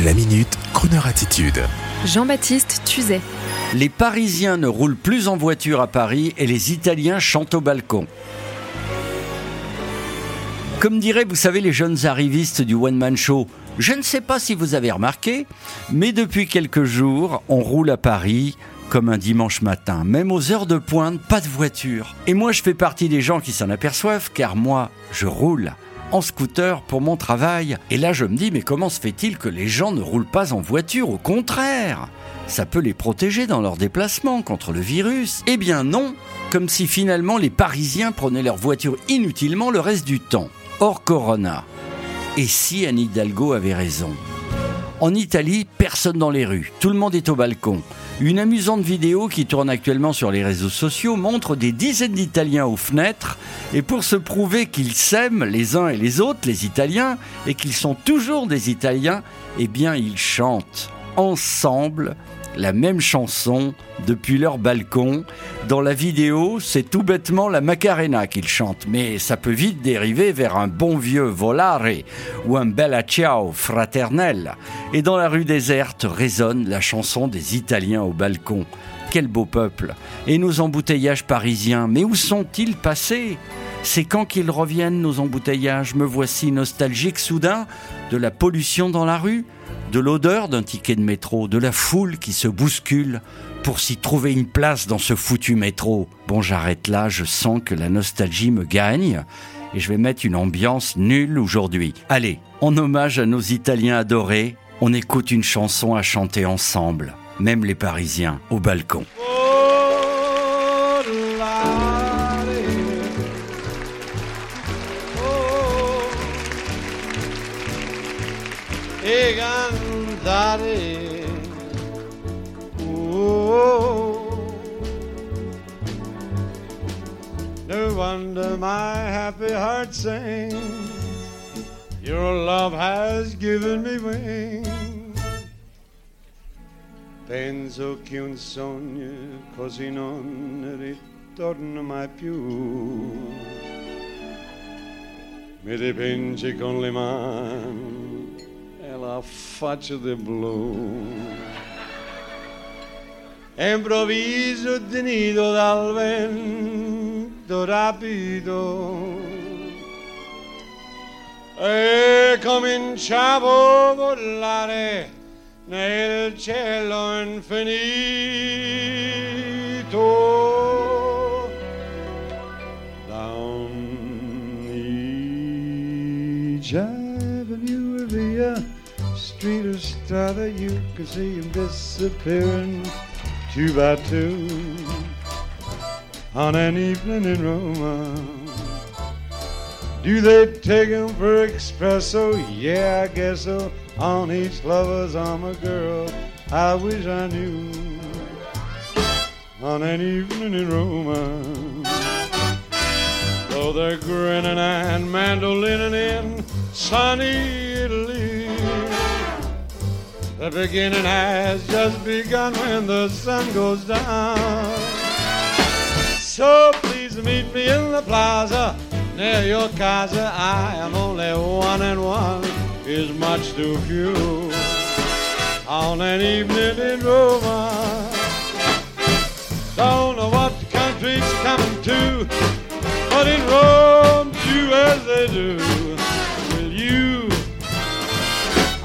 La minute, Kroneur attitude. Jean-Baptiste Tuzet. Les Parisiens ne roulent plus en voiture à Paris et les Italiens chantent au balcon. Comme diraient, vous savez, les jeunes arrivistes du One Man Show, je ne sais pas si vous avez remarqué, mais depuis quelques jours, on roule à Paris comme un dimanche matin. Même aux heures de pointe, pas de voiture. Et moi, je fais partie des gens qui s'en aperçoivent, car moi, je roule en scooter pour mon travail. Et là, je me dis, mais comment se fait-il que les gens ne roulent pas en voiture? Au contraire ça peut les protéger dans leurs déplacements contre le virus. Eh bien non, comme si finalement les Parisiens prenaient leur voiture inutilement le reste du temps. Hors Corona. Et si Anne Hidalgo avait raison? En Italie, personne dans les rues, tout le monde est au balcon. Une amusante vidéo qui tourne actuellement sur les réseaux sociaux montre des dizaines d'Italiens aux fenêtres. Et pour se prouver qu'ils s'aiment les uns et les autres, les Italiens, et qu'ils sont toujours des Italiens, eh bien ils chantent ensemble la même chanson depuis leur balcon. Dans la vidéo, c'est tout bêtement la Macarena qu'ils chantent, mais ça peut vite dériver vers un bon vieux volare ou un bella ciao fraternel. Et dans la rue déserte résonne la chanson des Italiens au balcon. Quel beau peuple Et nos embouteillages parisiens, mais où sont-ils passés? C'est quand qu'ils reviennent, nos embouteillages? Me voici nostalgique soudain de la pollution dans la rue, de l'odeur d'un ticket de métro, de la foule qui se bouscule pour s'y trouver une place dans ce foutu métro. Bon, j'arrête là, je sens que la nostalgie me gagne et je vais mettre une ambiance nulle aujourd'hui. Allez, en hommage à nos Italiens adorés, on écoute une chanson à chanter ensemble, même les Parisiens, au balcon. Cantare. Oh, no wonder my happy heart sings. Your love has given me wings. Penso che un sogno così non ritorna mai più. Mi dipinge con le mani faccia del blu. E improvviso nido dal vento rapido e cominciavo a volare nel cielo infinito. Down each avenue via street of Strata, you can see him disappearing two by two on an evening in Roma. Do they take him for espresso? Yeah, I guess so. On each lover's arm, a girl I wish I knew. On an evening in Roma. Though they're grinning and mandolining in sunny Italy. The beginning has just begun when the sun goes down. So please meet me in the plaza near your casa. I am only one and one is much too few. On an evening in Roma, don't know what the country's coming to, but in Rome do as they do.